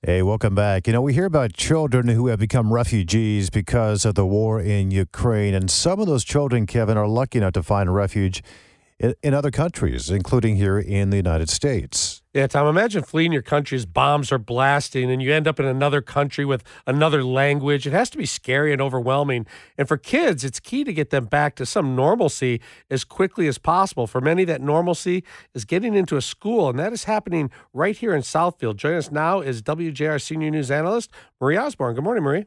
Hey, welcome back. You know, we hear about children who have become refugees because of the war in Ukraine, and some of those children, Kevin, are lucky enough to find refuge in, in other countries, including here in the United States. Yeah, Tom, imagine fleeing your country as bombs are blasting and you end up in another country with another language. It has to be scary and overwhelming. And for kids, it's key to get them back to some normalcy as quickly as possible. For many, that normalcy is getting into a school, and that is happening right here in Southfield. Joining us now is WJR senior news analyst Marie Osborne. Good morning, Marie.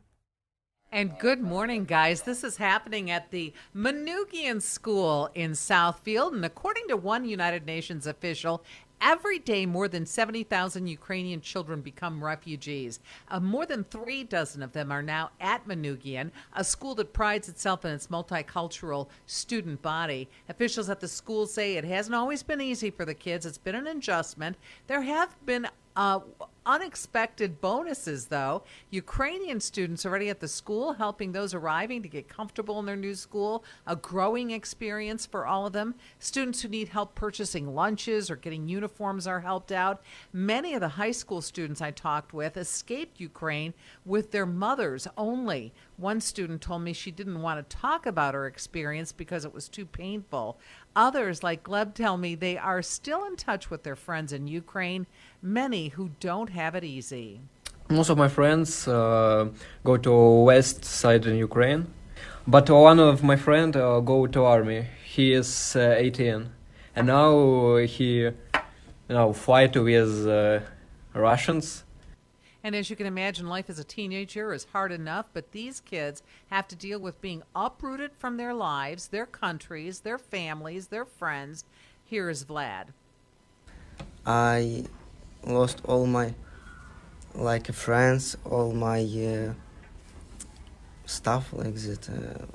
And good morning, guys. This is happening at the Manoogian School in Southfield. And according to one United Nations official, Every day, more than 70,000 Ukrainian children become refugees. Uh, more than three dozen of them are now at Manoogian, a school that prides itself in its multicultural student body. Officials at the school say it hasn't always been easy for the kids, it's been an adjustment. There have been uh, unexpected bonuses, though. Ukrainian students already at the school helping those arriving to get comfortable in their new school, a growing experience for all of them. Students who need help purchasing lunches or getting uniforms are helped out. Many of the high school students I talked with escaped Ukraine with their mothers only. One student told me she didn't want to talk about her experience because it was too painful. Others, like Gleb, tell me they are still in touch with their friends in Ukraine, many who don't have it easy. Most of my friends uh, go to west side in Ukraine, but one of my friend uh, go to army. He is uh, 18, and now he you know fight with uh, Russians and as you can imagine, life as a teenager is hard enough, but these kids have to deal with being uprooted from their lives, their countries, their families, their friends. Here is Vlad. I lost all my like friends, all my uh, stuff like that, uh,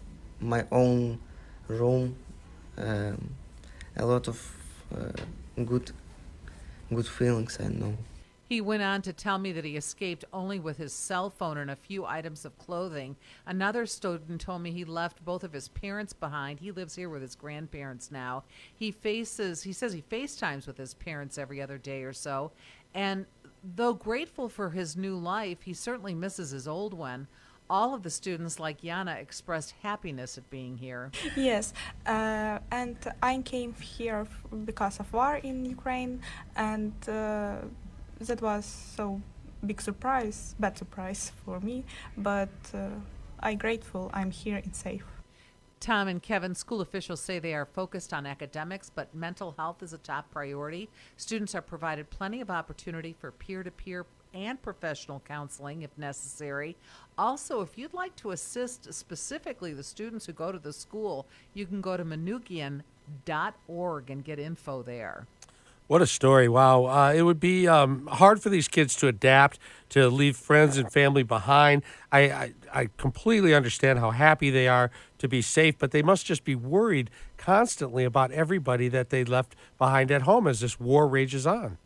my own room, um, a lot of uh, good good feelings. I know. He went on to tell me that he escaped only with his cell phone and a few items of clothing. Another student told me he left both of his parents behind. He lives here with his grandparents now. He faces, he says he FaceTimes with his parents every other day or so. And though grateful for his new life, he certainly misses his old one all of the students, like Yana, expressed happiness at being here. Yes, uh, and I came here because of war in Ukraine, and uh, that was so big surprise, bad surprise for me, but uh, I'm grateful I'm here and safe. Tom and Kevin, school officials say they are focused on academics, but mental health is a top priority. Students are provided plenty of opportunity for peer to peer and professional counseling if necessary. Also, if you'd like to assist specifically the students who go to the school, you can go to manoogian.org and get info there. What a story. Wow. Uh, it would be um, hard for these kids to adapt, to leave friends and family behind. I, I, I, completely understand how happy they are to be safe, but they must just be worried constantly about everybody that they left behind at home as this war rages on.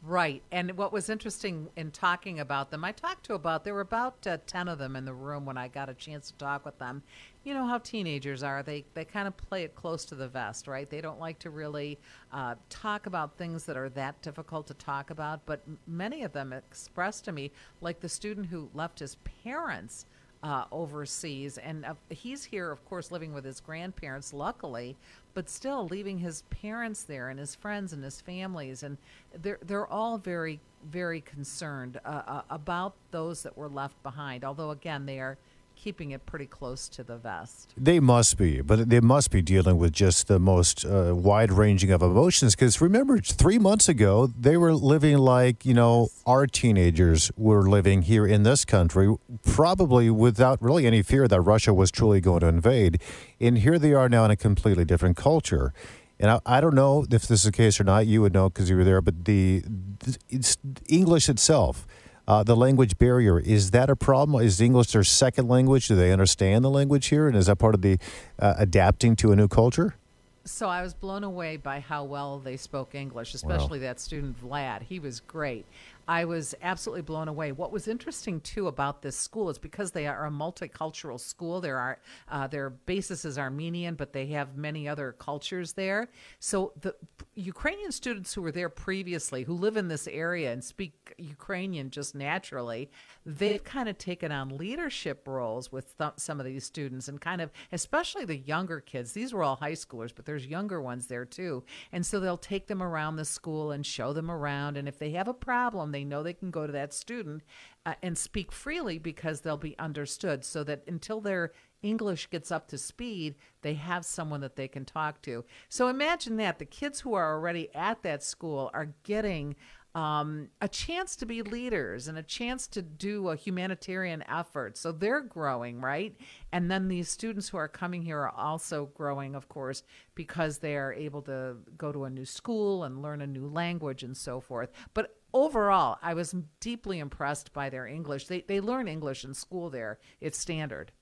Right. And what was interesting in talking about them, I talked to about, there were about uh, 10 of them in the room when I got a chance to talk with them. You know how teenagers are. They, they kind of play it close to the vest, right? They don't like to really uh, talk about things that are that difficult to talk about. But many of them expressed to me, like the student who left his parents uh, overseas. And uh, he's here, of course, living with his grandparents, luckily, but still leaving his parents there and his friends and his families. And they're, they're all very, very concerned uh, uh about those that were left behind. Although, again, they are keeping it pretty close to the vest. They must be, but they must be dealing with just the most uh, wide ranging of emotions. Because remember, three months ago, they were living like, you know, our teenagers were living here in this country, probably without really any fear that Russia was truly going to invade. And here they are now in a completely different culture. And I, I don't know if this is the case or not. You would know because you were there, but the, the English itself uh, the language barrier is that a problem? Is English their second language? Do they understand the language here, and is that part of the uh, adapting to a new culture? So I was blown away by how well they spoke English, especially wow. that student Vlad. He was great. I was absolutely blown away. What was interesting too about this school is because they are a multicultural school. There are uh, their basis is Armenian, but they have many other cultures there. So the Ukrainian students who were there previously, who live in this area and speak Ukrainian just naturally, they've kind of taken on leadership roles with th- some of these students, and kind of especially the younger kids. These were all high schoolers, but there's younger ones there too, and so they'll take them around the school and show them around. And if they have a problem, they know they can go to that student uh, and speak freely because they'll be understood. So that until their English gets up to speed, they have someone that they can talk to. So imagine that the kids who are already at that school are getting um, a chance to be leaders and a chance to do a humanitarian effort. So they're growing, right? And then these students who are coming here are also growing, of course, because they are able to go to a new school and learn a new language and so forth. But overall, I was deeply impressed by their English. They, they learn English in school there, it's standard.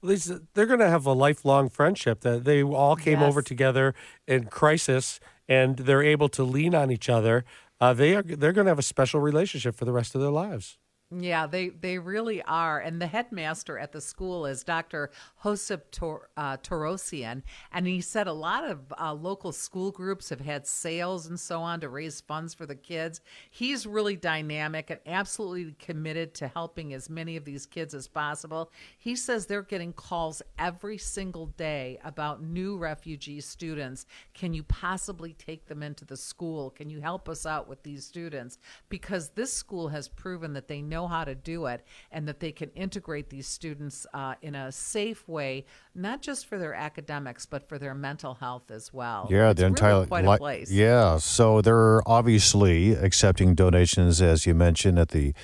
Well, these, they're going to have a lifelong friendship that they all came over together in crisis and they're able to lean on each other. Uh, they are they're going to have a special relationship for the rest of their lives. Yeah, they, they really are. And the headmaster at the school is Dr. Hosep Tor, uh, Torossian. And he said a lot of uh, local school groups have had sales and so on to raise funds for the kids. He's really dynamic and absolutely committed to helping as many of these kids as possible. He says they're getting calls every single day about new refugee students. Can you possibly take them into the school? Can you help us out with these students? Because this school has proven that they know how to do it and that they can integrate these students uh, in a safe way, not just for their academics, but for their mental health as well. Yeah, it's the entire really quite li- a place. Yeah, so they're obviously accepting donations, as you mentioned, at the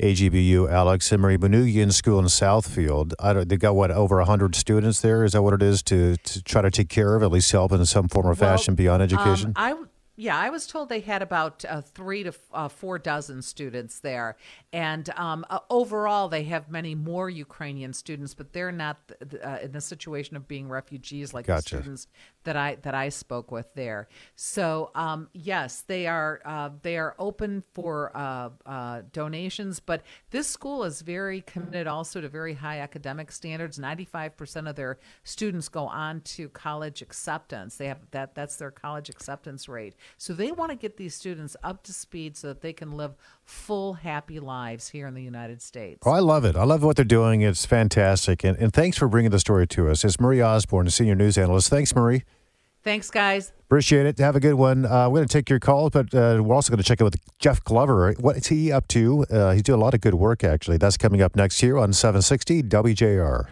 AGBU Alex and Marie Manoogian School in Southfield. I don't, they got what over hundred students there. Is that what it is to to try to take care of, at least help in some form or Well, fashion beyond education? Um, I yeah, I was told they had about uh, three to f- uh, four dozen students there, and um, uh, overall they have many more Ukrainian students, but they're not uh, in the situation of being refugees like Gotcha. the students that I that I spoke with there. So um, yes, they are uh, they are open for uh, uh, donations, but this school is very committed also to very high academic standards. Ninety five percent of their students go on to college acceptance. They have that that's their college acceptance rate. So they want to get these students up to speed so that they can live full happy lives here in the United States. Oh, I love it. I love what they're doing. It's fantastic. And, and thanks for bringing the story to us. It's Marie Osborne, senior news analyst. Thanks, Marie. Thanks, guys. Appreciate it. Have a good one. Uh, we're going to take your calls, but uh, we're also going to check in with Jeff Glover. What is he up to? Uh, he's doing a lot of good work, actually. That's coming up next here on 760 WJR.